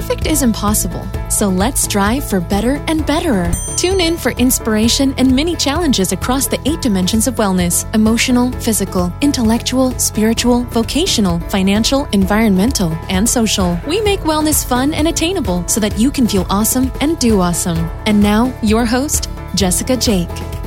Perfect is impossible, so let's strive for better and betterer. Tune in for inspiration and many challenges across the eight dimensions of wellness emotional, physical, intellectual, spiritual, vocational, financial, environmental, and social. We make wellness fun and attainable so that you can feel awesome and do awesome. And now, your host, Jessica Jake.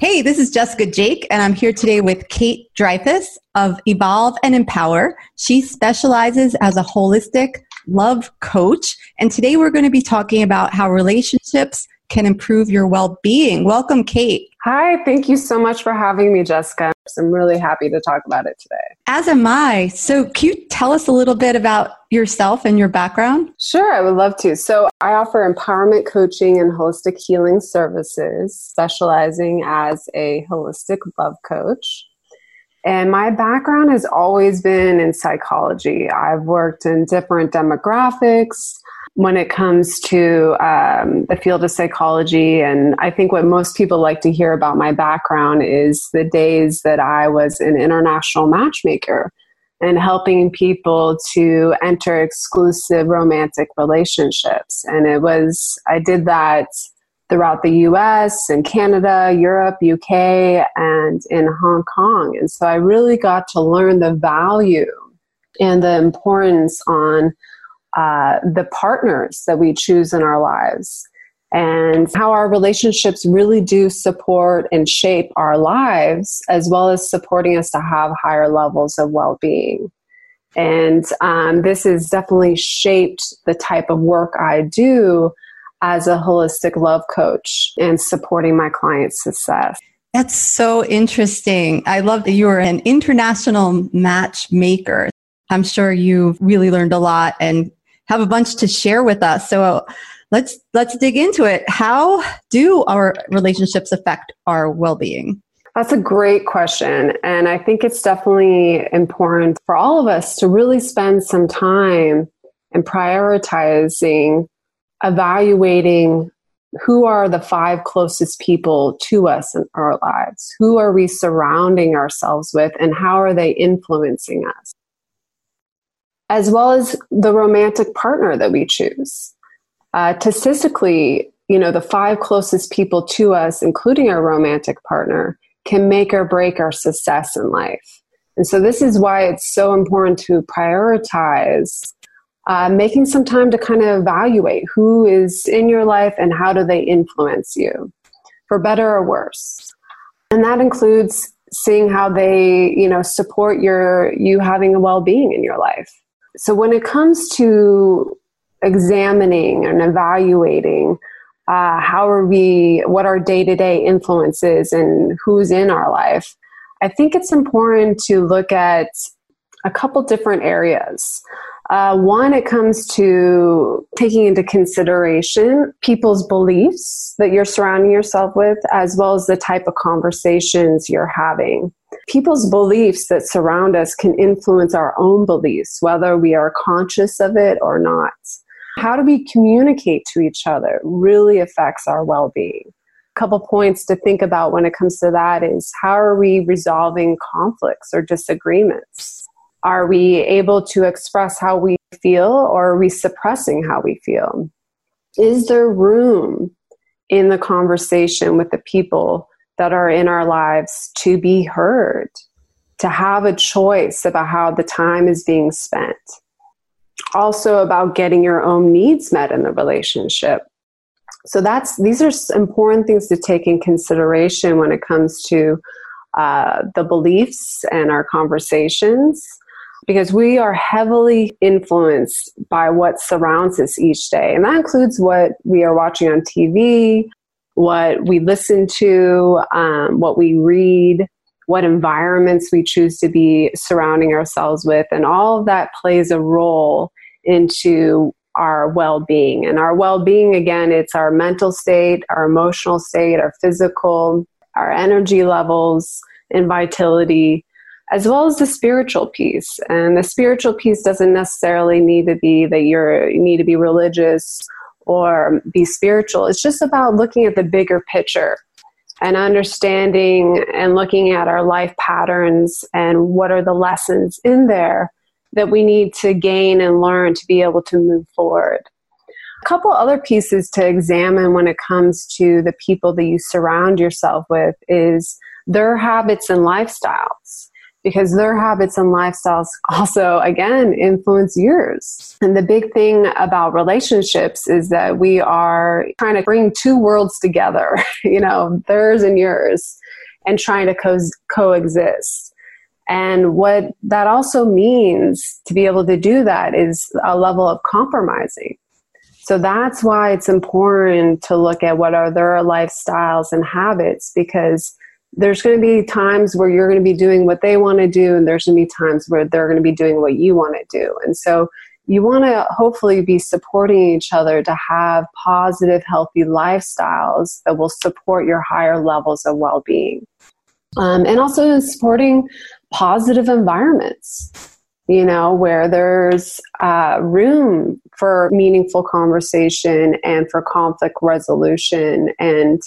Hey, this is Jessica Jake, and I'm here today with Kate Dreyfus of Evolve and Empower. She specializes as a holistic love coach, and today we're going to be talking about how relationships can improve your well being. Welcome, Kate. Hi, thank you so much for having me, Jessica. I'm really happy to talk about it today. As am I. So, can you tell us a little bit about yourself and your background? Sure, I would love to. So, I offer empowerment coaching and holistic healing services, specializing as a holistic love coach. And my background has always been in psychology. I've worked in different demographics when it comes to um, the field of psychology. And I think what most people like to hear about my background is the days that I was an international matchmaker and helping people to enter exclusive romantic relationships. And it was, I did that throughout the US and Canada, Europe, UK, and in Hong Kong. And so I really got to learn the value and the importance on uh, the partners that we choose in our lives and how our relationships really do support and shape our lives as well as supporting us to have higher levels of well-being. And um, this has definitely shaped the type of work i do as a holistic love coach and supporting my clients success. That's so interesting. I love that you are an international matchmaker. I'm sure you've really learned a lot and have a bunch to share with us. So uh, let's let's dig into it. How do our relationships affect our well-being? That's a great question. And I think it's definitely important for all of us to really spend some time and prioritizing evaluating who are the five closest people to us in our lives? Who are we surrounding ourselves with and how are they influencing us? As well as the romantic partner that we choose. Uh, statistically, you know, the five closest people to us, including our romantic partner, can make or break our success in life. And so, this is why it's so important to prioritize uh, making some time to kind of evaluate who is in your life and how do they influence you, for better or worse. And that includes seeing how they, you know, support your you having a well-being in your life so when it comes to examining and evaluating uh, how are we what our day-to-day influences and who's in our life i think it's important to look at a couple different areas uh, one, it comes to taking into consideration people's beliefs that you're surrounding yourself with, as well as the type of conversations you're having. People's beliefs that surround us can influence our own beliefs, whether we are conscious of it or not. How do we communicate to each other really affects our well being. A couple points to think about when it comes to that is how are we resolving conflicts or disagreements? Are we able to express how we feel or are we suppressing how we feel? Is there room in the conversation with the people that are in our lives to be heard, to have a choice about how the time is being spent? Also, about getting your own needs met in the relationship. So that's these are important things to take in consideration when it comes to uh, the beliefs and our conversations because we are heavily influenced by what surrounds us each day. And that includes what we are watching on TV, what we listen to, um, what we read, what environments we choose to be surrounding ourselves with. And all of that plays a role into our well being. And our well being, again, it's our mental state, our emotional state, our physical, our energy levels, and vitality as well as the spiritual piece. And the spiritual piece doesn't necessarily need to be that you're, you need to be religious or be spiritual. It's just about looking at the bigger picture and understanding and looking at our life patterns and what are the lessons in there that we need to gain and learn to be able to move forward. A couple other pieces to examine when it comes to the people that you surround yourself with is their habits and lifestyles because their habits and lifestyles also again influence yours. And the big thing about relationships is that we are trying to bring two worlds together, you know, theirs and yours and trying to co- coexist. And what that also means to be able to do that is a level of compromising. So that's why it's important to look at what are their lifestyles and habits because there's going to be times where you're going to be doing what they want to do and there's going to be times where they're going to be doing what you want to do. And so you want to hopefully be supporting each other to have positive, healthy lifestyles that will support your higher levels of well being. Um, and also supporting positive environments, you know, where there's uh, room for meaningful conversation and for conflict resolution and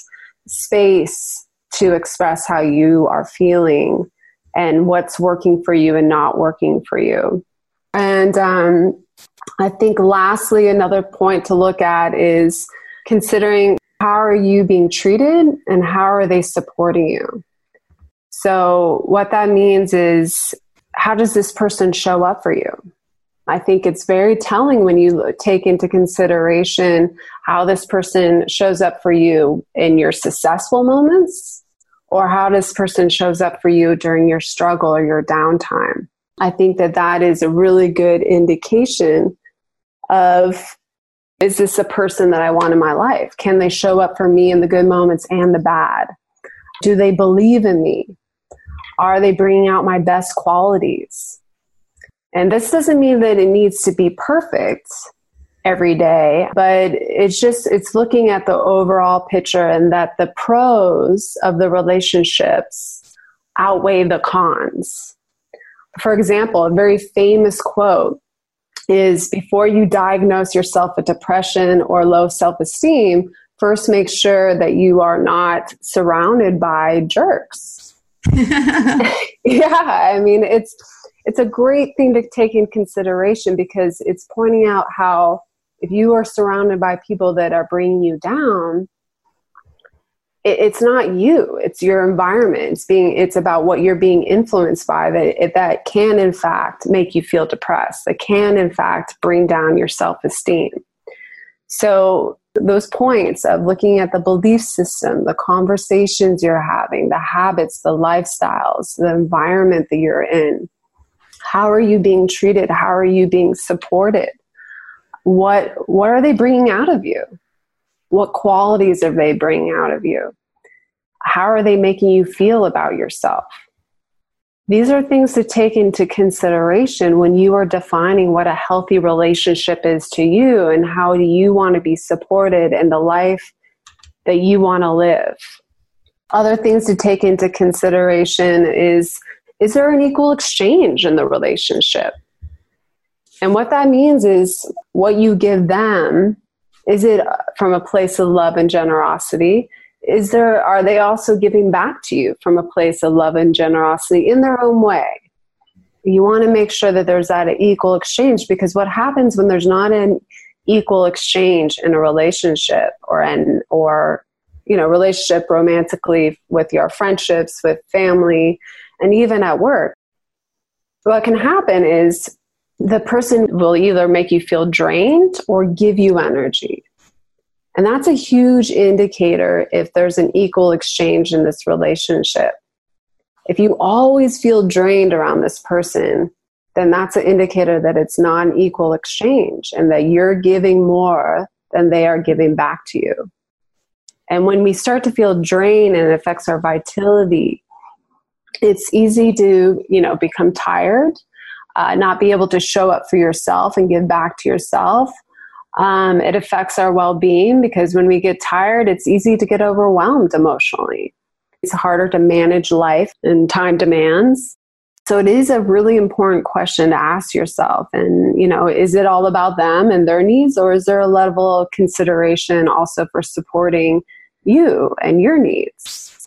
space to express how you are feeling and what's working for you and not working for you. And um, I think, lastly, another point to look at is considering how are you being treated and how are they supporting you. So, what that means is how does this person show up for you? I think it's very telling when you take into consideration how this person shows up for you in your successful moments or how this person shows up for you during your struggle or your downtime. I think that that is a really good indication of is this a person that I want in my life? Can they show up for me in the good moments and the bad? Do they believe in me? Are they bringing out my best qualities? And this doesn't mean that it needs to be perfect every day, but it's just, it's looking at the overall picture and that the pros of the relationships outweigh the cons. For example, a very famous quote is before you diagnose yourself with depression or low self esteem, first make sure that you are not surrounded by jerks yeah, I mean it's it's a great thing to take in consideration because it's pointing out how if you are surrounded by people that are bringing you down, it, it's not you; it's your environment. It's being it's about what you're being influenced by that that can in fact make you feel depressed. That can in fact bring down your self esteem. So those points of looking at the belief system, the conversations you're having, the habits, the lifestyles, the environment that you're in. How are you being treated? How are you being supported? What, what are they bringing out of you? What qualities are they bringing out of you? How are they making you feel about yourself? These are things to take into consideration when you are defining what a healthy relationship is to you and how do you want to be supported in the life that you want to live. Other things to take into consideration is is there an equal exchange in the relationship? And what that means is what you give them, is it from a place of love and generosity? is there are they also giving back to you from a place of love and generosity in their own way you want to make sure that there's that equal exchange because what happens when there's not an equal exchange in a relationship or an or you know relationship romantically with your friendships with family and even at work what can happen is the person will either make you feel drained or give you energy and that's a huge indicator if there's an equal exchange in this relationship. If you always feel drained around this person, then that's an indicator that it's not an equal exchange and that you're giving more than they are giving back to you. And when we start to feel drained and it affects our vitality, it's easy to, you know, become tired, uh, not be able to show up for yourself and give back to yourself, um, it affects our well being because when we get tired, it's easy to get overwhelmed emotionally. It's harder to manage life and time demands. So it is a really important question to ask yourself. And, you know, is it all about them and their needs, or is there a level of consideration also for supporting you and your needs?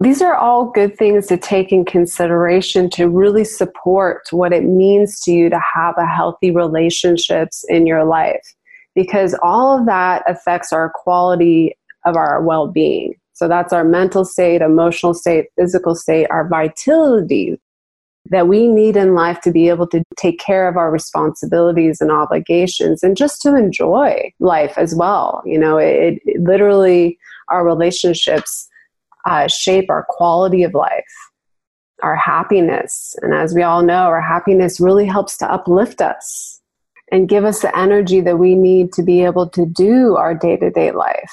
These are all good things to take in consideration to really support what it means to you to have a healthy relationships in your life because all of that affects our quality of our well-being. So that's our mental state, emotional state, physical state, our vitality that we need in life to be able to take care of our responsibilities and obligations and just to enjoy life as well. You know, it, it literally, our relationships uh, shape our quality of life, our happiness. And as we all know, our happiness really helps to uplift us and give us the energy that we need to be able to do our day to day life.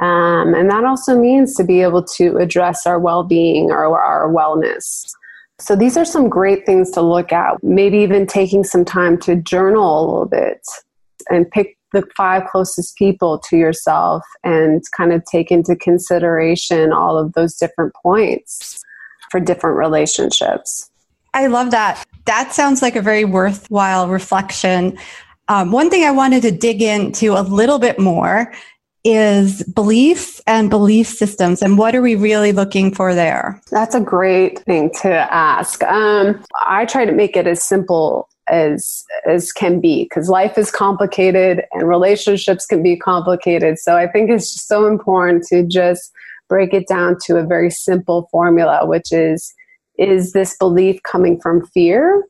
Um, and that also means to be able to address our well being or our wellness. So these are some great things to look at. Maybe even taking some time to journal a little bit and pick the five closest people to yourself and kind of take into consideration all of those different points for different relationships. I love that. That sounds like a very worthwhile reflection. Um, one thing I wanted to dig into a little bit more is beliefs and belief systems and what are we really looking for there that's a great thing to ask um, i try to make it as simple as as can be because life is complicated and relationships can be complicated so i think it's just so important to just break it down to a very simple formula which is is this belief coming from fear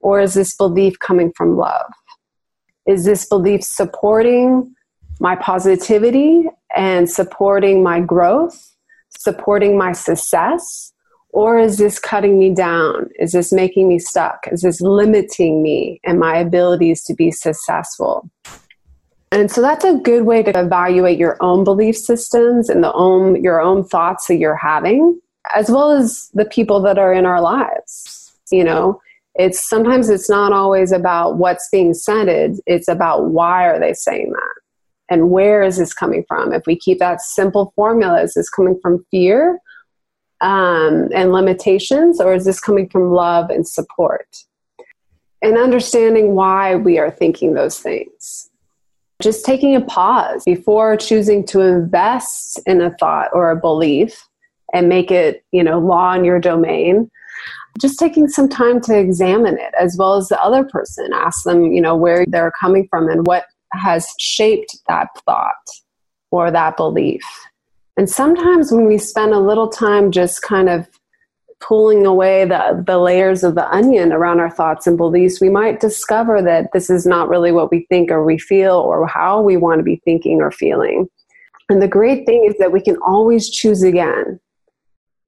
or is this belief coming from love is this belief supporting my positivity and supporting my growth, supporting my success? Or is this cutting me down? Is this making me stuck? Is this limiting me and my abilities to be successful? And so that's a good way to evaluate your own belief systems and the own your own thoughts that you're having, as well as the people that are in our lives. You know, it's sometimes it's not always about what's being said, it's about why are they saying that? and where is this coming from? If we keep that simple formula, is this coming from fear um, and limitations, or is this coming from love and support? And understanding why we are thinking those things. Just taking a pause before choosing to invest in a thought or a belief and make it, you know, law in your domain just taking some time to examine it as well as the other person ask them you know where they're coming from and what has shaped that thought or that belief. And sometimes when we spend a little time just kind of pulling away the, the layers of the onion around our thoughts and beliefs, we might discover that this is not really what we think or we feel or how we want to be thinking or feeling. And the great thing is that we can always choose again.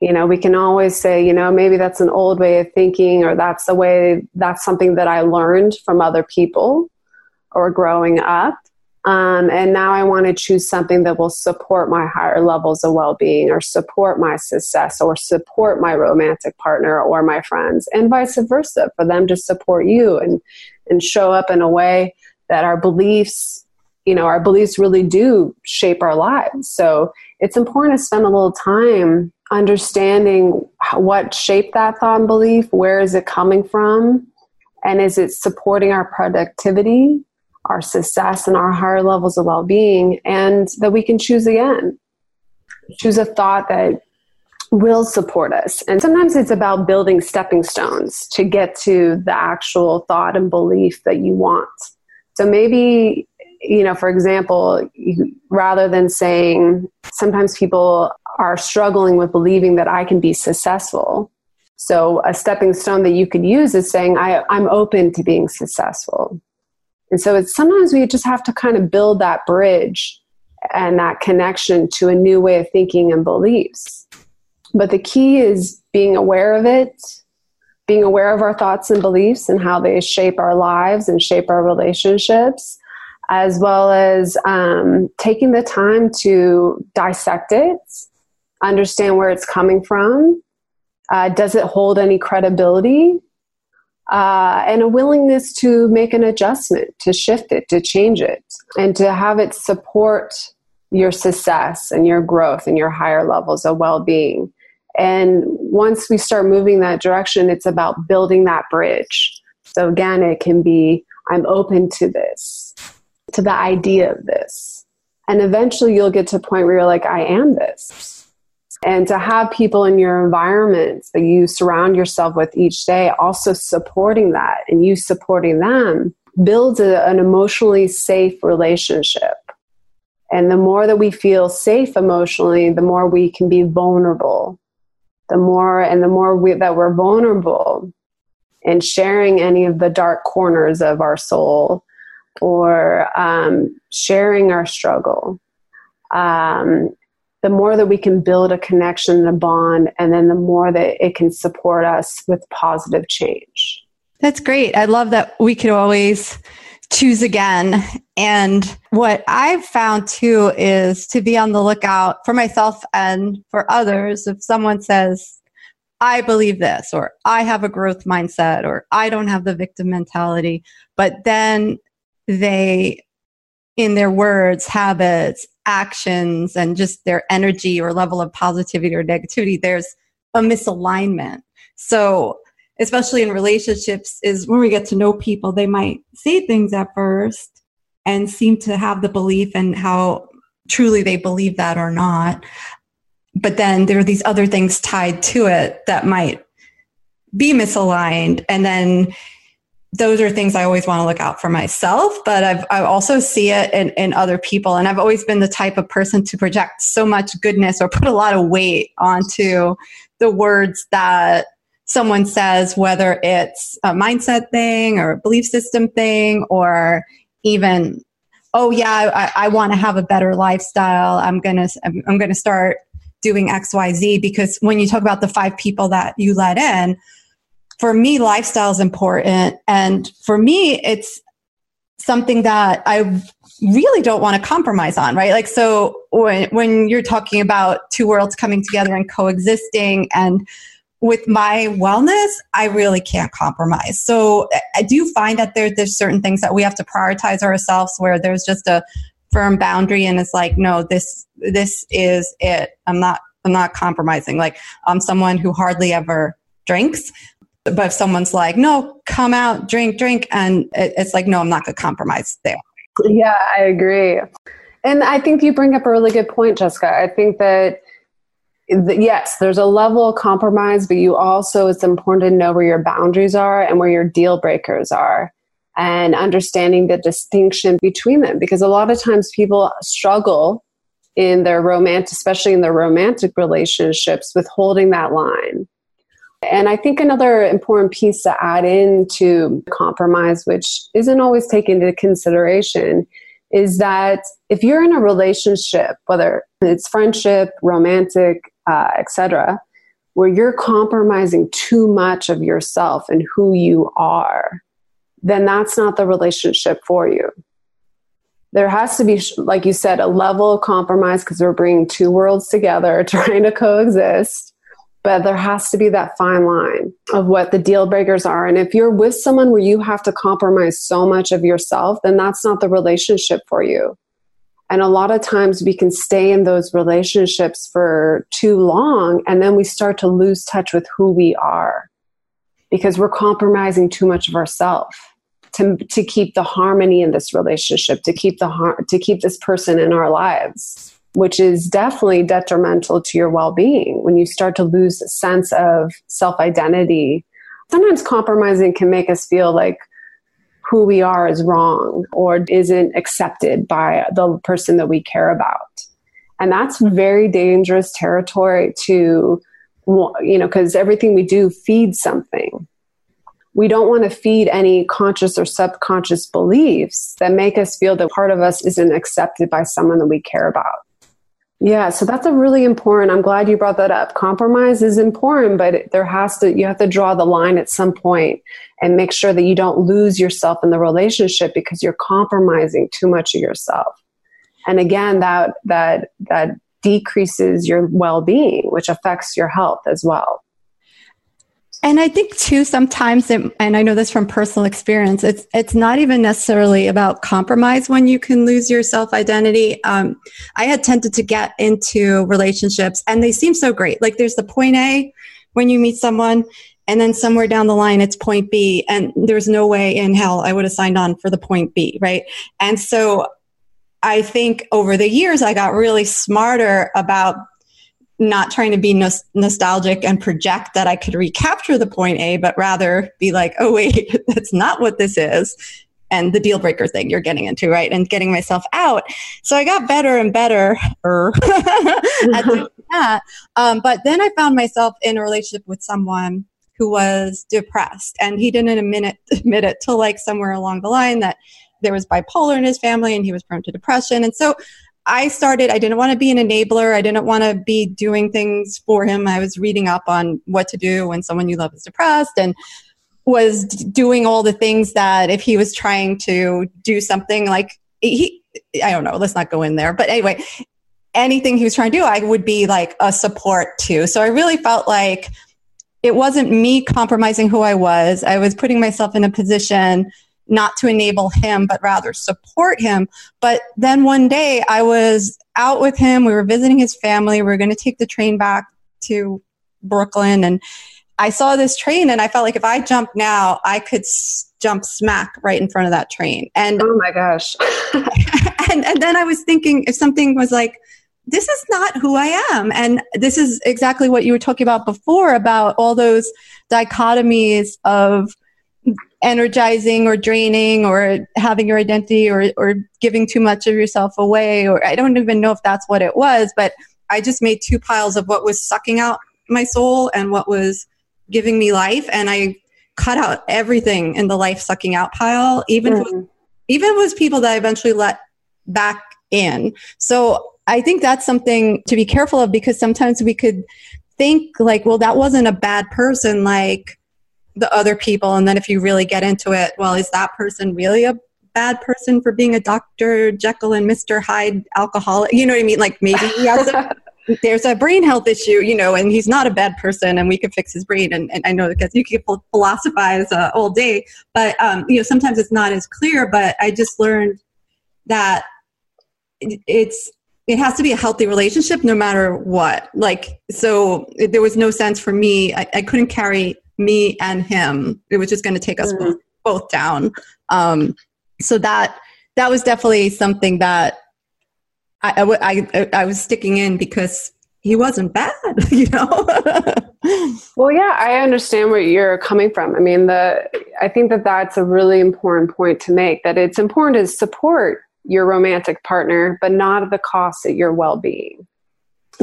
You know, we can always say, you know, maybe that's an old way of thinking, or that's the way, that's something that I learned from other people or growing up. Um, and now I want to choose something that will support my higher levels of well being or support my success or support my romantic partner or my friends, and vice versa, for them to support you and, and show up in a way that our beliefs, you know, our beliefs really do shape our lives. So it's important to spend a little time understanding what shaped that thought and belief, where is it coming from, and is it supporting our productivity our success and our higher levels of well being, and that we can choose again. Choose a thought that will support us. And sometimes it's about building stepping stones to get to the actual thought and belief that you want. So maybe, you know, for example, you, rather than saying, sometimes people are struggling with believing that I can be successful. So a stepping stone that you could use is saying, I, I'm open to being successful. And so it's sometimes we just have to kind of build that bridge and that connection to a new way of thinking and beliefs. But the key is being aware of it, being aware of our thoughts and beliefs and how they shape our lives and shape our relationships, as well as um, taking the time to dissect it, understand where it's coming from. Uh, does it hold any credibility? Uh, and a willingness to make an adjustment, to shift it, to change it, and to have it support your success and your growth and your higher levels of well being. And once we start moving that direction, it's about building that bridge. So, again, it can be I'm open to this, to the idea of this. And eventually you'll get to a point where you're like, I am this. And to have people in your environment that you surround yourself with each day also supporting that and you supporting them builds a, an emotionally safe relationship. And the more that we feel safe emotionally, the more we can be vulnerable. The more and the more we, that we're vulnerable and sharing any of the dark corners of our soul or um, sharing our struggle, um, the more that we can build a connection and a bond, and then the more that it can support us with positive change. That's great. I love that we could always choose again. And what I've found too is to be on the lookout for myself and for others. If someone says, I believe this, or I have a growth mindset, or I don't have the victim mentality, but then they, in their words, habits, actions, and just their energy or level of positivity or negativity, there's a misalignment. So especially in relationships, is when we get to know people, they might say things at first and seem to have the belief and how truly they believe that or not. But then there are these other things tied to it that might be misaligned. And then those are things I always want to look out for myself, but I've, I also see it in, in other people. And I've always been the type of person to project so much goodness or put a lot of weight onto the words that someone says, whether it's a mindset thing or a belief system thing, or even, oh yeah, I, I want to have a better lifestyle. I'm gonna I'm, I'm gonna start doing X Y Z because when you talk about the five people that you let in, for me, lifestyle is important, and for me, it's something that I really don't want to compromise on, right? Like, so when, when you're talking about two worlds coming together and coexisting and with my wellness, I really can't compromise. So I do find that there, there's certain things that we have to prioritize ourselves where there's just a firm boundary and it's like, no, this, this is it. I'm not, I'm not compromising. Like I'm someone who hardly ever drinks. But if someone's like, no, come out, drink, drink. And it's like, no, I'm not going to compromise there. Yeah, I agree. And I think you bring up a really good point, Jessica. I think that yes, there's a level of compromise, but you also, it's important to know where your boundaries are and where your deal breakers are and understanding the distinction between them. Because a lot of times people struggle in their romantic, especially in their romantic relationships, with holding that line. And I think another important piece to add into compromise, which isn't always taken into consideration, is that if you're in a relationship, whether it's friendship, romantic, uh, etc., where you're compromising too much of yourself and who you are, then that's not the relationship for you. There has to be, like you said, a level of compromise because we're bringing two worlds together, trying to coexist. But there has to be that fine line of what the deal breakers are. And if you're with someone where you have to compromise so much of yourself, then that's not the relationship for you. And a lot of times we can stay in those relationships for too long and then we start to lose touch with who we are because we're compromising too much of ourselves to, to keep the harmony in this relationship, to keep the har- to keep this person in our lives, which is definitely detrimental to your well-being when you start to lose sense of self-identity. Sometimes compromising can make us feel like who we are is wrong or isn't accepted by the person that we care about. And that's very dangerous territory to, you know, because everything we do feeds something. We don't want to feed any conscious or subconscious beliefs that make us feel that part of us isn't accepted by someone that we care about. Yeah, so that's a really important. I'm glad you brought that up. Compromise is important, but there has to you have to draw the line at some point and make sure that you don't lose yourself in the relationship because you're compromising too much of yourself. And again, that that that decreases your well-being, which affects your health as well. And I think too, sometimes, it, and I know this from personal experience, it's it's not even necessarily about compromise when you can lose your self identity. Um, I had tended to get into relationships, and they seem so great. Like there's the point A when you meet someone, and then somewhere down the line it's point B, and there's no way in hell I would have signed on for the point B, right? And so I think over the years I got really smarter about not trying to be nos- nostalgic and project that I could recapture the point A, but rather be like, oh, wait, that's not what this is. And the deal breaker thing you're getting into, right? And getting myself out. So I got better and better at doing that. Um, but then I found myself in a relationship with someone who was depressed. And he didn't admit it, admit it till like somewhere along the line that there was bipolar in his family and he was prone to depression. And so I started, I didn't want to be an enabler. I didn't want to be doing things for him. I was reading up on what to do when someone you love is depressed and was doing all the things that if he was trying to do something like he, I don't know, let's not go in there. But anyway, anything he was trying to do, I would be like a support to. So I really felt like it wasn't me compromising who I was. I was putting myself in a position not to enable him, but rather support him. But then one day I was out with him. We were visiting his family. We were going to take the train back to Brooklyn. And I saw this train and I felt like if I jumped now, I could s- jump smack right in front of that train. And oh my gosh. and, and then I was thinking if something was like, this is not who I am. And this is exactly what you were talking about before about all those dichotomies of energizing or draining or having your identity or, or giving too much of yourself away or i don't even know if that's what it was but i just made two piles of what was sucking out my soul and what was giving me life. And i cut out everything in the life sucking out pile even mm. with, even with people that i eventually let back in. So i think that's something to be careful of because sometimes we could think like well that wasn't a bad person. Like the other people and then if you really get into it well is that person really a bad person for being a dr jekyll and mr hyde alcoholic? You know what i mean? Like maybe he has a, there's a brain health issue you know and he's not a bad person and we could fix his brain and, and i know because you can philosophize uh, all day but um, you know sometimes it's not as clear but i just learned that it's it has to be a healthy relationship no matter what. Like so there was no sense for me I, I couldn't carry me and him. It was just going to take us mm. both, both down. Um, so that that was definitely something that I, I, I, I was sticking in because he wasn't bad, you know. well, yeah, I understand where you're coming from. I mean, the I think that that's a really important point to make. That it's important to support your romantic partner, but not at the cost of your well-being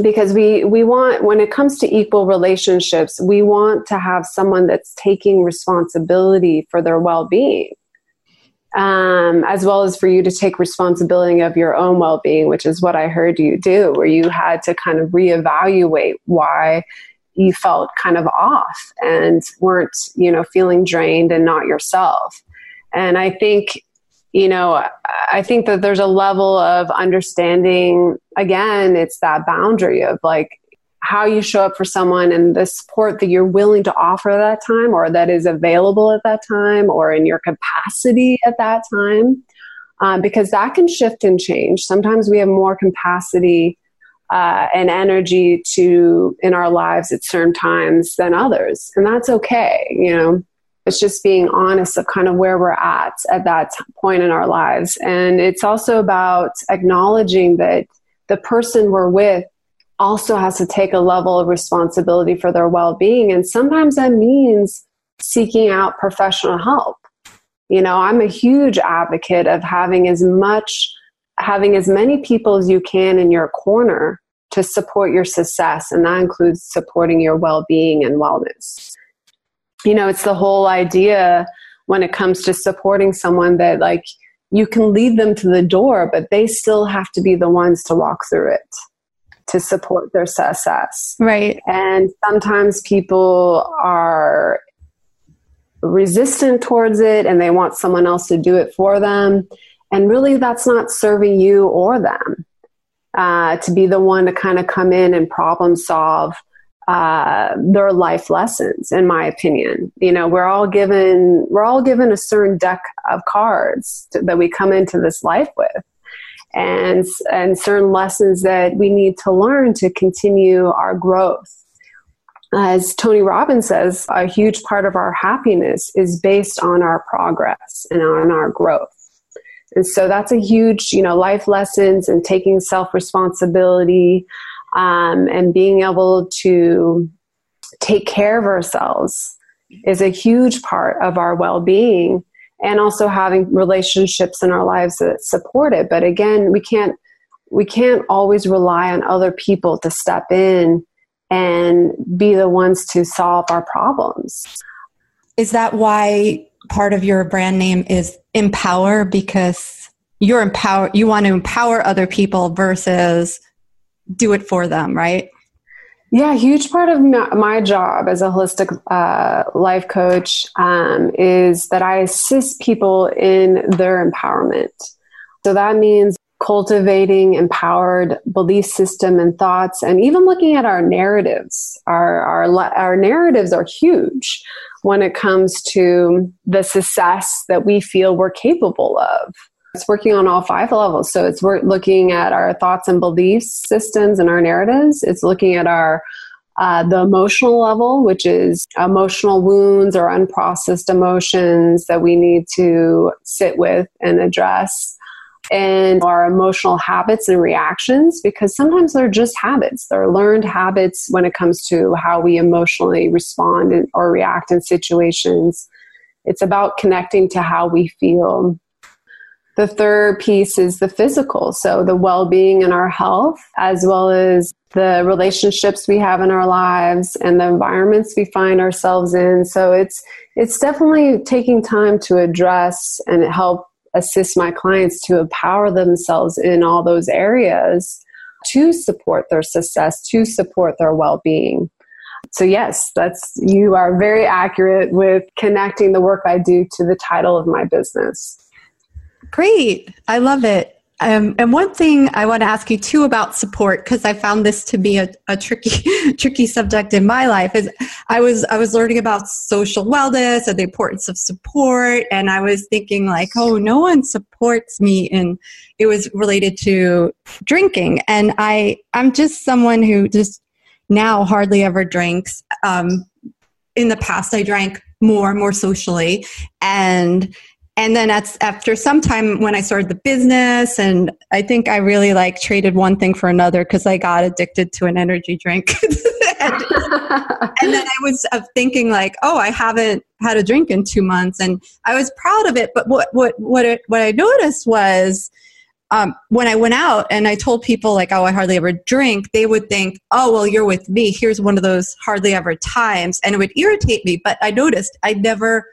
because we we want when it comes to equal relationships we want to have someone that's taking responsibility for their well-being um, as well as for you to take responsibility of your own well-being which is what i heard you do where you had to kind of reevaluate why you felt kind of off and weren't you know feeling drained and not yourself. And i think you know, I think that there's a level of understanding. Again, it's that boundary of like how you show up for someone and the support that you're willing to offer at that time or that is available at that time or in your capacity at that time. Um, because that can shift and change. Sometimes we have more capacity uh, and energy to in our lives at certain times than others, and that's okay. You know, it's just being honest of kind of where we're at at that point in our lives. And it's also about acknowledging that the person we're with also has to take a level of responsibility for their well being. And sometimes that means seeking out professional help. You know, I'm a huge advocate of having as much, having as many people as you can in your corner to support your success. And that includes supporting your well being and wellness you know, it's the whole idea when it comes to supporting someone that like you can lead them to the door, but they still have to be the ones to walk through it to support their success. Right. And sometimes people are resistant towards it and they want someone else to do it for them. And really, that's not serving you or them uh, to be the one to kind of come in and problem solve uh, their life lessons in my opinion. You know we're all given we're all given a certain deck of cards to, that we come into this life with. And and certain lessons that we need to learn to continue our growth. As tony robbins says a huge part of our happiness is based on our progress and on our growth. And so that's a huge you know life lessons and taking self responsibility um, and being able to take care of ourselves is a huge part of our well-being and also having relationships in our lives that support it. But again we can't we can't always rely on other people to step in and be the ones to solve our problems. Is that why part of your brand name is empower? Because you're empower you want to empower other people versus do it for them right yeah, huge part of my job as a holistic uh, life coach um, is that I assist people in their empowerment. So that means cultivating empowered belief system and thoughts, and even looking at our narratives. Our our our narratives are huge when it comes to the success that we feel we're capable of. It's working on all five levels. So it's we're looking at our thoughts and beliefs systems and our narratives. It's looking at our uh, the emotional level, which is emotional wounds or unprocessed emotions that we need to sit with and address, and our emotional habits and reactions, because sometimes they're just habits. They're learned habits when it comes to how we emotionally respond or react in situations. It's about connecting to how we feel the third piece is the physical, so the well being and our health, as well as the relationships we have in our lives and the environments we find ourselves in. So it's it's definitely taking time to address and help assist my clients to empower themselves in all those areas to support their success, to support their well-being. So yes, that's you are very accurate with connecting the work I do to the title of my business. Great. I love it. Um, and one thing I want to ask you too about support, because I found this to be a, a tricky, tricky subject in my life, is I was I was learning about social wellness and the importance of support, and I was thinking like, oh, no one supports me, and it was related to drinking, and I I'm just someone who just now hardly ever drinks. Um, in the past, I drank more, more socially, and and then at, after some time when i started the business and i think i really like traded one thing for another because i got addicted to an energy drink and, and, then i was uh, thinking like oh i haven't had a drink in two months and i was proud of it but what what what, it, what i noticed was um, when I went out and I told people like, oh, I hardly ever drink, they would think, oh, well, you're with me. Here's one of those hardly ever times, and it would irritate me. But I noticed I never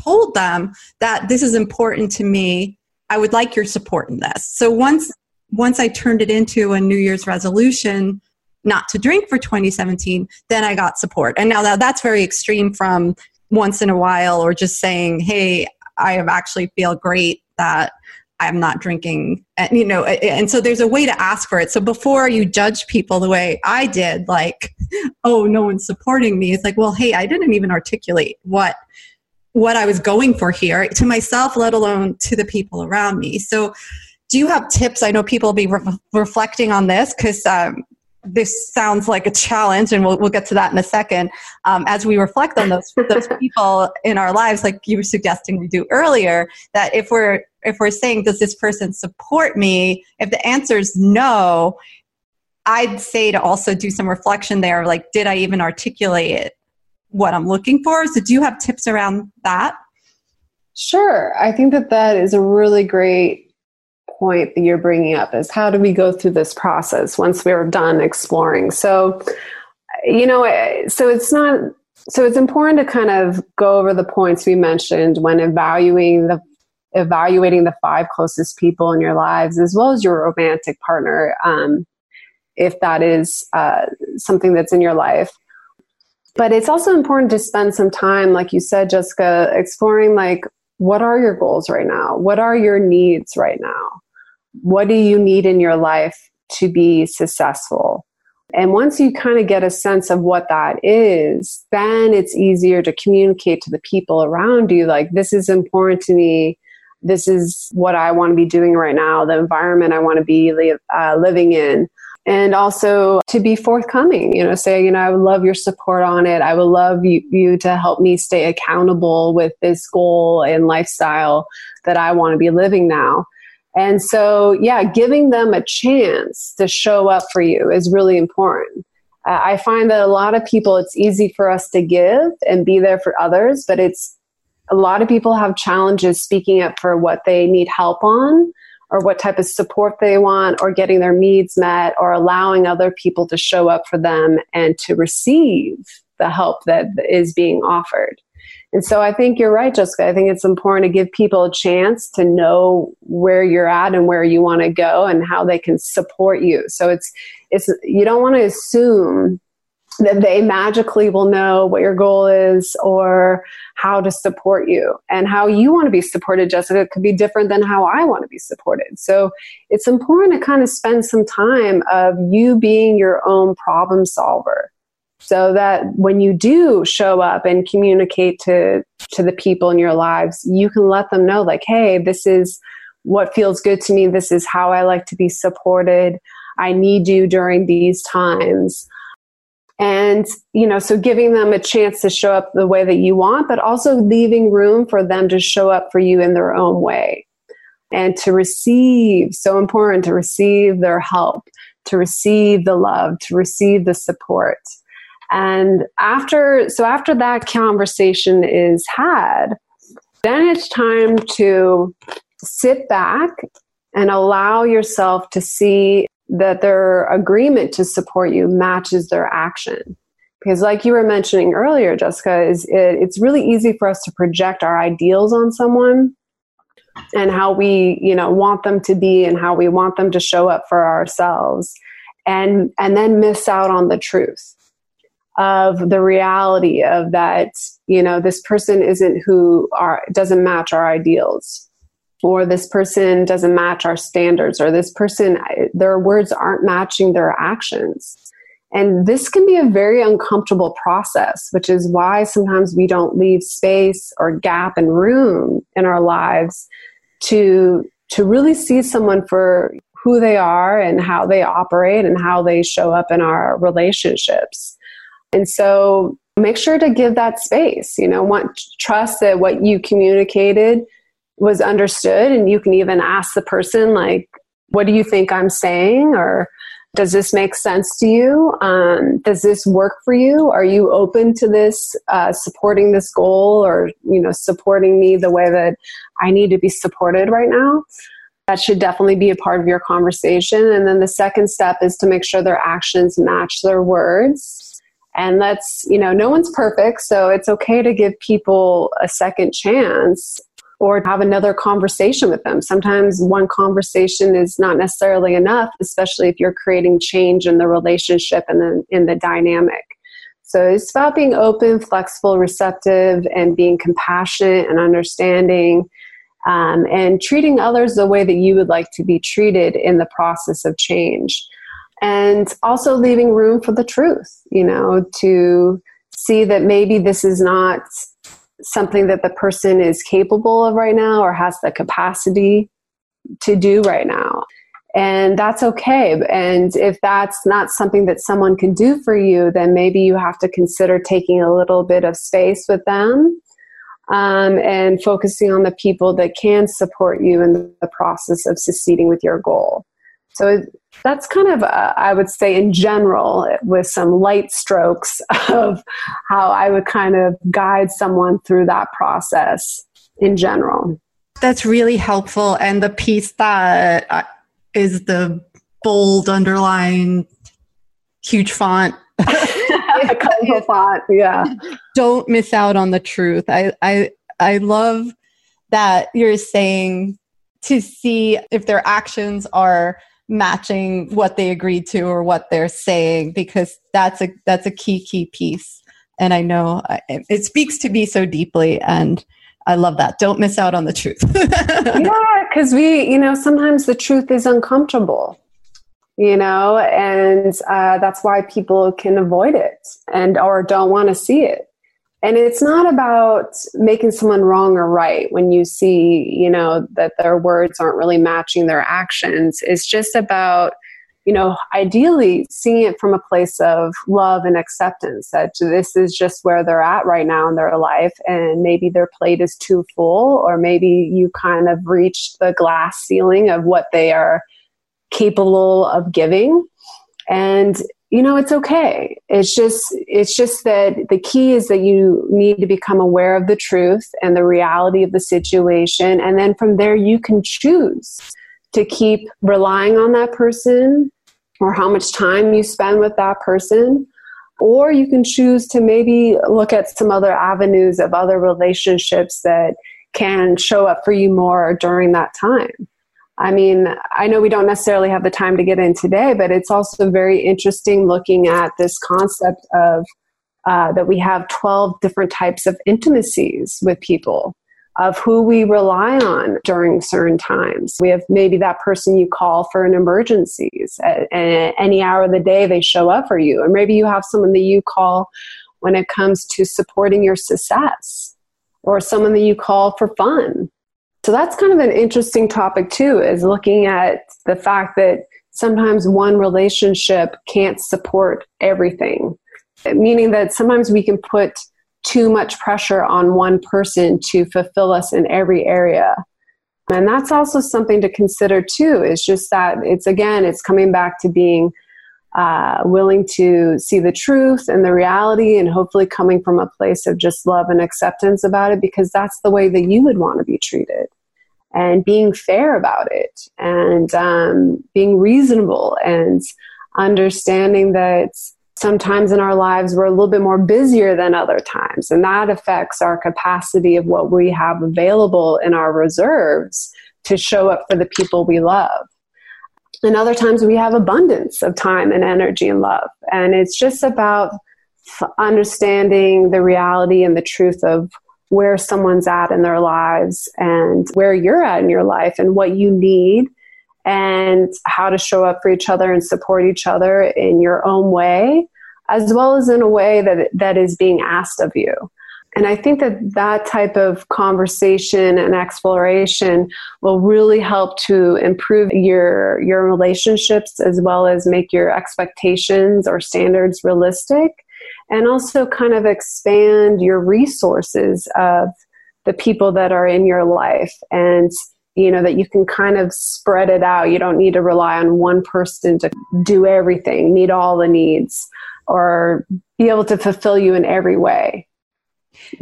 told them that this is important to me. I would like your support in this. So once once I turned it into a New Year's resolution not to drink for 2017, then I got support. And now that that's very extreme from once in a while or just saying, "Hey, I actually feel great that I'm not drinking." And you know, and so there's a way to ask for it. So before you judge people the way I did like, "Oh, no one's supporting me." It's like, "Well, hey, I didn't even articulate what what I was going for here to myself, let alone to the people around me. So, do you have tips? I know people will be re- reflecting on this because um, this sounds like a challenge, and we'll, we'll get to that in a second. Um, as we reflect on those those people in our lives, like you were suggesting we do earlier, that if we're if we're saying, does this person support me? If the answer is no, I'd say to also do some reflection there, like, did I even articulate it what I'm looking for. So, do you have tips around that? Sure. I think that that is a really great point that you're bringing up is how do we go through this process once we're done exploring? So, you know, so it's not so it's important to kind of go over the points we mentioned when evaluating the evaluating the five closest people in your lives as well as your romantic partner um, if that is uh, something that's in your life but it's also important to spend some time, like you said, Jessica, exploring like, what are your goals right now? What are your needs right now? What do you need in your life to be successful? And once you kind of get a sense of what that is, then it's easier to communicate to the people around you like, this is important to me. This is what I want to be doing right now, the environment I want to be uh, living in and also to be forthcoming you know say you know i would love your support on it i would love you, you to help me stay accountable with this goal and lifestyle that i want to be living now And so, yeah, giving them a chance to show up for you is really important. Uh, I find that a lot of people, it's easy for us to give and be there for others, but it's a lot of people have challenges speaking up for what they need help on or what type of support they want or getting their needs met or allowing other people to show up for them and to receive the help that is being offered. And so I think you're right, Jessica. I think it's important to give people a chance to know where you're at and where you want to go and how they can support you. So it's it's you don't want to assume that they magically will know what your goal is or how to support you. And how you want to be supported jessica could be different than how i want to be supported. So it's important to kind of spend some time of you being your own problem solver so that when you do show up and communicate to to the people in your lives you can let them know like hey this is what feels good to me. This is how i like to be supported. I need you during these times and you know so giving them a chance to show up the way that you want but also leaving room for them to show up for you in their own way. And to receive so important to receive their help to receive the love to receive the support. And after, so after that conversation is had, then it's time to sit back and allow yourself to see that their agreement to support you matches their action. Because, like you were mentioning earlier, Jessica, is it, it's really easy for us to project our ideals on someone and how we, you know, want them to be and how we want them to show up for ourselves, and and then miss out on the truth of the reality of that, you know, this person isn't who are, doesn't match our ideals, or this person doesn't match our standards, or this person, their words aren't matching their actions. And this can be a very uncomfortable process, which is why sometimes we don't leave space or gap and room in our lives to, to really see someone for who they are and how they operate and how they show up in our relationships. And so make sure to give that space, you know, want trust that what you communicated was understood and you can even ask the person like what do you think I'm saying or does this make sense to you? Um, does this work for you? Are you open to this, uh, supporting this goal or, you know, supporting me the way that I need to be supported right now? That should definitely be a part of your conversation. And then the second step is to make sure their actions match their words and that's, you know, no one's perfect. So it's okay to give people a second chance or have another conversation with them. Sometimes one conversation is not necessarily enough, especially if you're creating change in the relationship and then in the dynamic. So it's about being open, flexible, receptive, and being compassionate and understanding, um, and treating others the way that you would like to be treated in the process of change and also leaving room for the truth, you know, to see that maybe this is not something that the person is capable of right now or has the capacity to do right now. And that's okay. And if that's not something that someone can do for you, then maybe you have to consider taking a little bit of space with them um, and focusing on the people that can support you in the process of succeeding with your goal. So that's kind of, uh, I would say, in general, with some light strokes of how I would kind of guide someone through that process in general. That's really helpful. And the piece that uh, the bold, underlined, huge font. colorful font, yeah. Don't miss out on the truth. I, I, I love that you're saying to see if their actions are matching what they agreed to or what they're saying because that's a that's a key key piece. And i know it speaks to me so deeply and i love that. Don't miss out on the truth. Yeah because we you know sometimes the truth is uncomfortable you know and uh, that's why people can avoid it and or don't want to see it and it's not about making someone wrong or right when you see you know that their words aren't really matching their actions it's just about you know, ideally seeing it from a place of love and acceptance that this is just where they're at right now in their life, and maybe their plate is too full, or maybe you kind of reached the glass ceiling of what they are capable of giving. And you know it's okay. It's just it's just that the key is that you need to become aware of the truth and the reality of the situation. And then from there you can choose to keep relying on that person or how much time you spend with that person. Or you can choose to maybe look at some other avenues of other relationships that can show up for you more during that time I mean, I know we don't necessarily have the time to get in today, but it's also very interesting looking at this concept of uh, that we have 12 different types of intimacies with people, of who we rely on during certain times. We have maybe that person you call for an emergencies. At, at any hour of the day, they show up for you. Or maybe you have someone that you call when it comes to supporting your success, or someone that you call for fun so that's kind of an interesting topic too, is looking at the fact that sometimes one relationship can't support everything. Meaning that sometimes we can put too much pressure on one person to fulfill us in every area. And that's also something to consider too, is just that it's again, it's coming back to being uh, willing to see the truth and the reality and hopefully coming from a place of just love and acceptance about it because that's the way that you would want to be treated and being fair about it and um, being reasonable and understanding that sometimes in our lives we're a little bit more busier than other times. And that affects our capacity of what we have available in our reserves to show up for the people we love. And other times we have abundance of time and energy and love. And it's just about understanding the reality and the truth of where someone's at in their lives and where you're at in your life and what you need and how to show up for each other and support each other in your own way as well as in a way that that is being asked of you. And i think that that type of conversation and exploration will really help to improve your your relationships as well as make your expectations or standards realistic and also kind of expand your resources of the people that are in your life and you know that you can kind of spread it out you don't need to rely on one person to do everything meet all the needs or be able to fulfill you in every way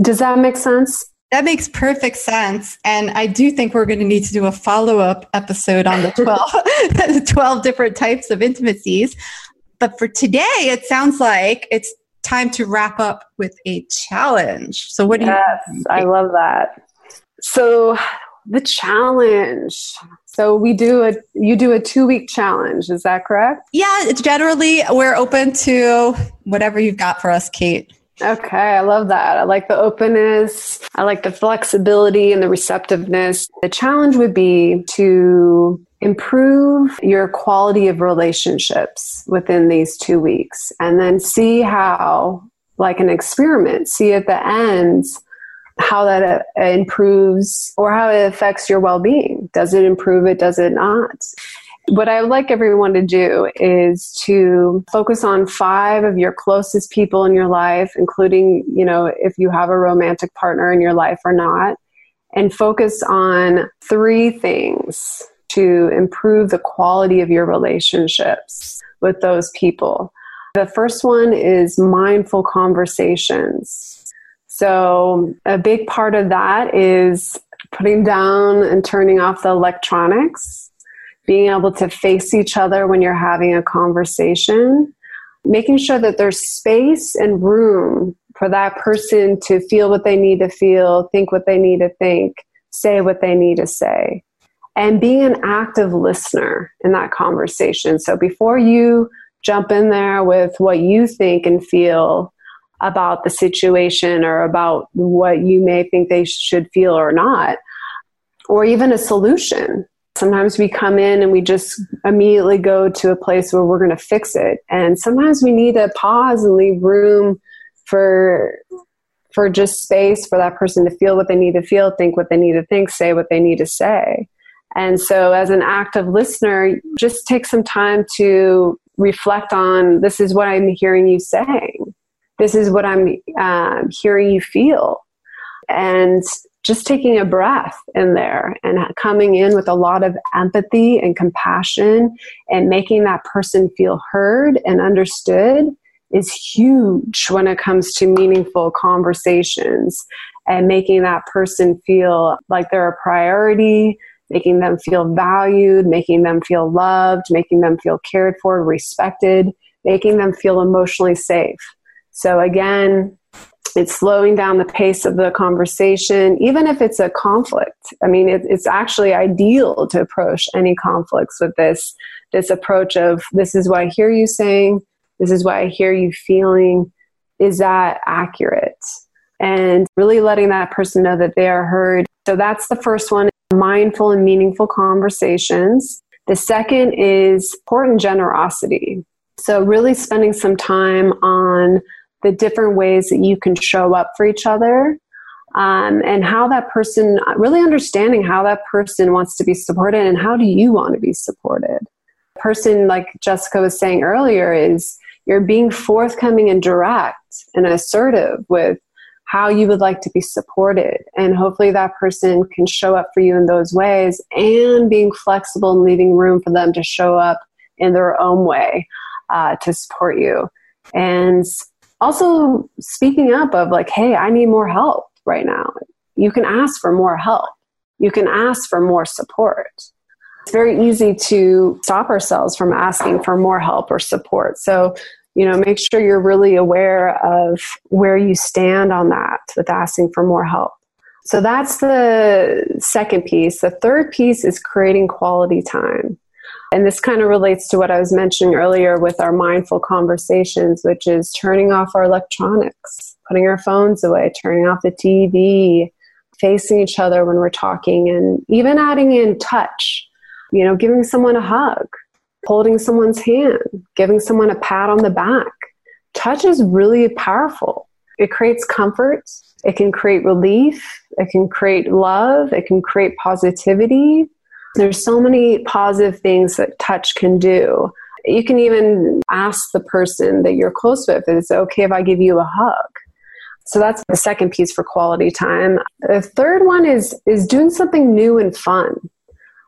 does that make sense that makes perfect sense. And I do think we're going to need to do a follow up episode on the 12, the 12 different types of intimacies. But for today, it sounds like it's time to wrap up with a challenge. So, what do yes, you? Yes, I love that. So, the challenge. So we do a you do a two week challenge. Is that correct? Yeah, it's generally we're open to whatever you've got for us, Kate. Okay, I love that. I like the openness. I like the flexibility and the receptiveness. The challenge would be to improve your quality of relationships within these two weeks and then see how, like an experiment, see at the end how that uh, improves or how it affects your well being. Does it improve it? Does it not? What I would like everyone to do is to focus on five of your closest people in your life, including, you know, if you have a romantic partner in your life or not, and focus on three things to improve the quality of your relationships with those people. The first one is mindful conversations. So, a big part of that is putting down and turning off the electronics, being able to face each other when you're having a conversation, making sure that there's space and room for that person to feel what they need to feel, think what they need to think, say what they need to say and being an active listener in that conversation. So before you jump in there with what you think and feel about the situation or about what you may think they should feel or not, or even a solution. Sometimes we come in and we just immediately go to a place where we're going to fix it. And sometimes we need to pause and leave room for for just space for that person to feel what they need to feel, think what they need to think, say what they need to say And so, as an active listener, just take some time to reflect on this is what I'm hearing you saying. This is what I'm uh, hearing you feel. And just taking a breath in there and coming in with a lot of empathy and compassion and making that person feel heard and understood is huge when it comes to meaningful conversations and making that person feel like they're a priority, making them feel valued, making them feel loved, making them feel cared for, respected, making them feel emotionally safe. So, again, it's slowing down the pace of the conversation, even if it's a conflict. I mean, it, it's actually ideal to approach any conflicts with this this approach of this is what I hear you saying, this is what I hear you feeling. Is that accurate? And really letting that person know that they are heard. So that's the first one mindful and meaningful conversations. The second is support and generosity. So, really spending some time on the different ways that you can show up for each other um, and how that person, really understanding how that person wants to be supported and how do you want to be supported. Person, like Jessica was saying earlier, is you're being forthcoming and direct and assertive with how you would like to be supported. And hopefully that person can show up for you in those ways and being flexible and leaving room for them to show up in their own way uh, to support you. And also speaking up of like, hey, I need more help right now. You can ask for more help. You can ask for more support. It's very easy to stop ourselves from asking for more help or support. So, you know, make sure you're really aware of where you stand on that with asking for more help. So that's the second piece. The third piece is creating quality time. And this kind of relates to what I was mentioning earlier with our mindful conversations, which is turning off our electronics, putting our phones away, turning off the TV, facing each other when we're talking, and even adding in touch, you know, giving someone a hug, holding someone's hand, giving someone a pat on the back. Touch is really powerful. It creates comfort. It can create relief. It can create love. It can create positivity there's so many positive things that touch can do. You can even ask the person that you're close with, is it okay if I give you a hug? So that's the second piece for quality time. The third one is is doing something new and fun.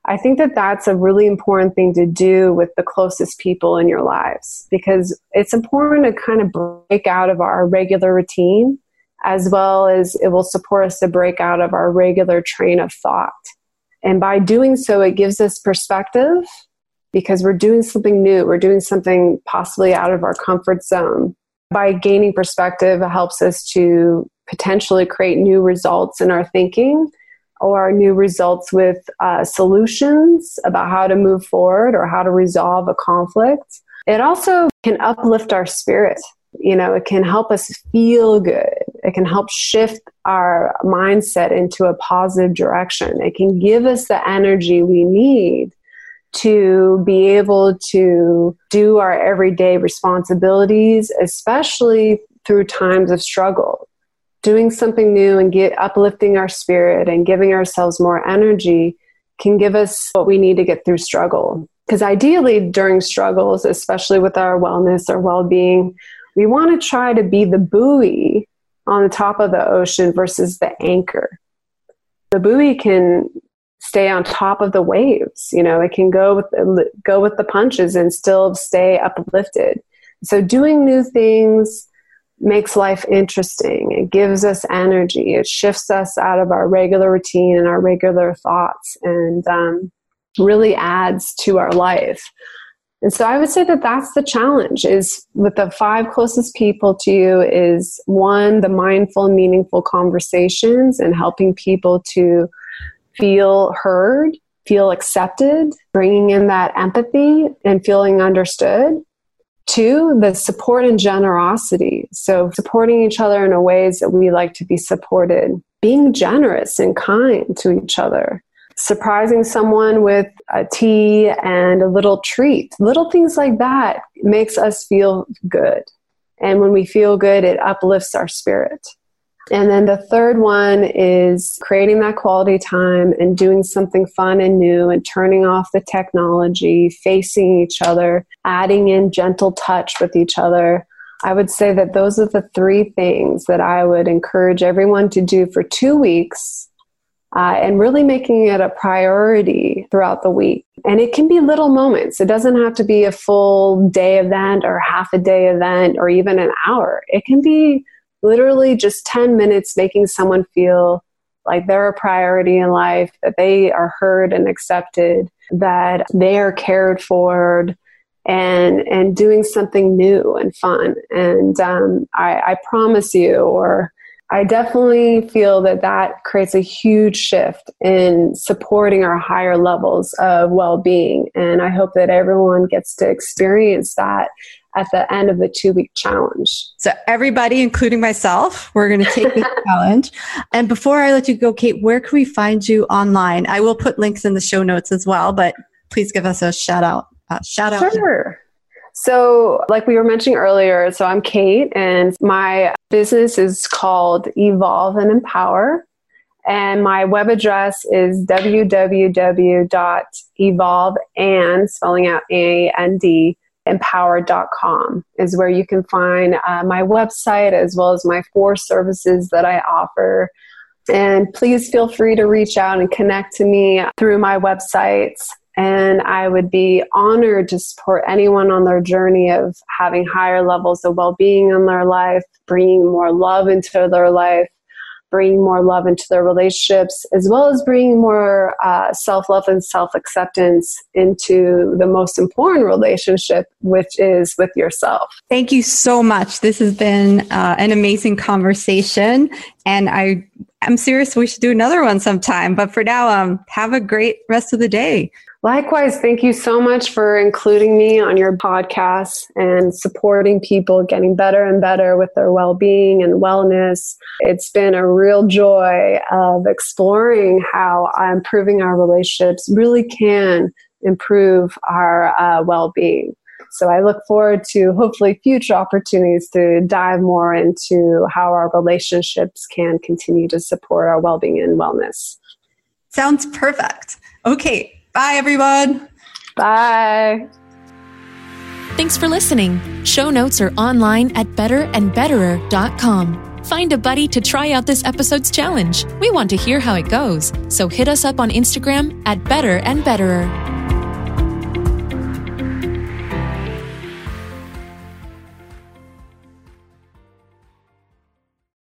I think that that's a really important thing to do with the closest people in your lives because it's important to kind of break out of our regular routine as well as it will support us to break out of our regular train of thought. And by doing so, it gives us perspective because we're doing something new. We're doing something possibly out of our comfort zone. By gaining perspective, it helps us to potentially create new results in our thinking or new results with uh, solutions about how to move forward or how to resolve a conflict. It also can uplift our spirit. You know, it can help us feel good. It can help shift our mindset into a positive direction. It can give us the energy we need to be able to do our everyday responsibilities, especially through times of struggle. Doing something new and get uplifting our spirit and giving ourselves more energy can give us what we need to get through struggle. Because ideally, during struggles, especially with our wellness or well being, we want to try to be the buoy on the top of the ocean versus the anchor. The buoy can stay on top of the waves. You know, it can go with go with the punches and still stay uplifted. So doing new things makes life interesting. It gives us energy. It shifts us out of our regular routine and our regular thoughts, and um, really adds to our life. And so I would say that that's the challenge is with the five closest people to you is one, the mindful, meaningful conversations and helping people to feel heard, feel accepted, bringing in that empathy and feeling understood. Two, the support and generosity. So supporting each other in a ways that we like to be supported, being generous and kind to each other surprising someone with a tea and a little treat. Little things like that makes us feel good. And when we feel good, it uplifts our spirit. And then the third one is creating that quality time and doing something fun and new and turning off the technology, facing each other, adding in gentle touch with each other. I would say that those are the three things that I would encourage everyone to do for two weeks uh, and really making it a priority throughout the week. And it can be little moments. It doesn't have to be a full day event or half a day event or even an hour. It can be literally just 10 minutes making someone feel like they're a priority in life, that they are heard and accepted, that they are cared for, and and doing something new and fun. And um, I, I promise you, or I definitely feel that that creates a huge shift in supporting our higher levels of well being. And I hope that everyone gets to experience that at the end of the two week challenge. So, everybody, including myself, we're going to take this challenge. And before I let you go, Kate, where can we find you online? I will put links in the show notes as well, but please give us a shout out. Uh, shout out. Sure. So, like we were mentioning earlier, so I'm Kate, and my business is called Evolve and Empower. And my web address is www.evolve and spelling out A N D empower.com is where you can find uh, my website as well as my four services that I offer. And please feel free to reach out and connect to me through my websites. And I would be honored to support anyone on their journey of having higher levels of well being in their life, bringing more love into their life, bringing more love into their relationships, as well as bringing more uh, self love and self acceptance into the most important relationship, which is with yourself. Thank you so much. This has been uh, an amazing conversation. And I am serious, we should do another one sometime. But for now, um, have a great rest of the day. Likewise, thank you so much for including me on your podcast and supporting people getting better and better with their well being and wellness. It's been a real joy of exploring how improving our relationships really can improve our uh, well being. So I look forward to hopefully future opportunities to dive more into how our relationships can continue to support our well being and wellness. Sounds perfect. Okay, Bye, everyone. Bye. Thanks for listening. Show notes are online at betterandbetterer.com. Find a buddy to try out this episode's challenge. We want to hear how it goes, so hit us up on Instagram at betterandbetterer.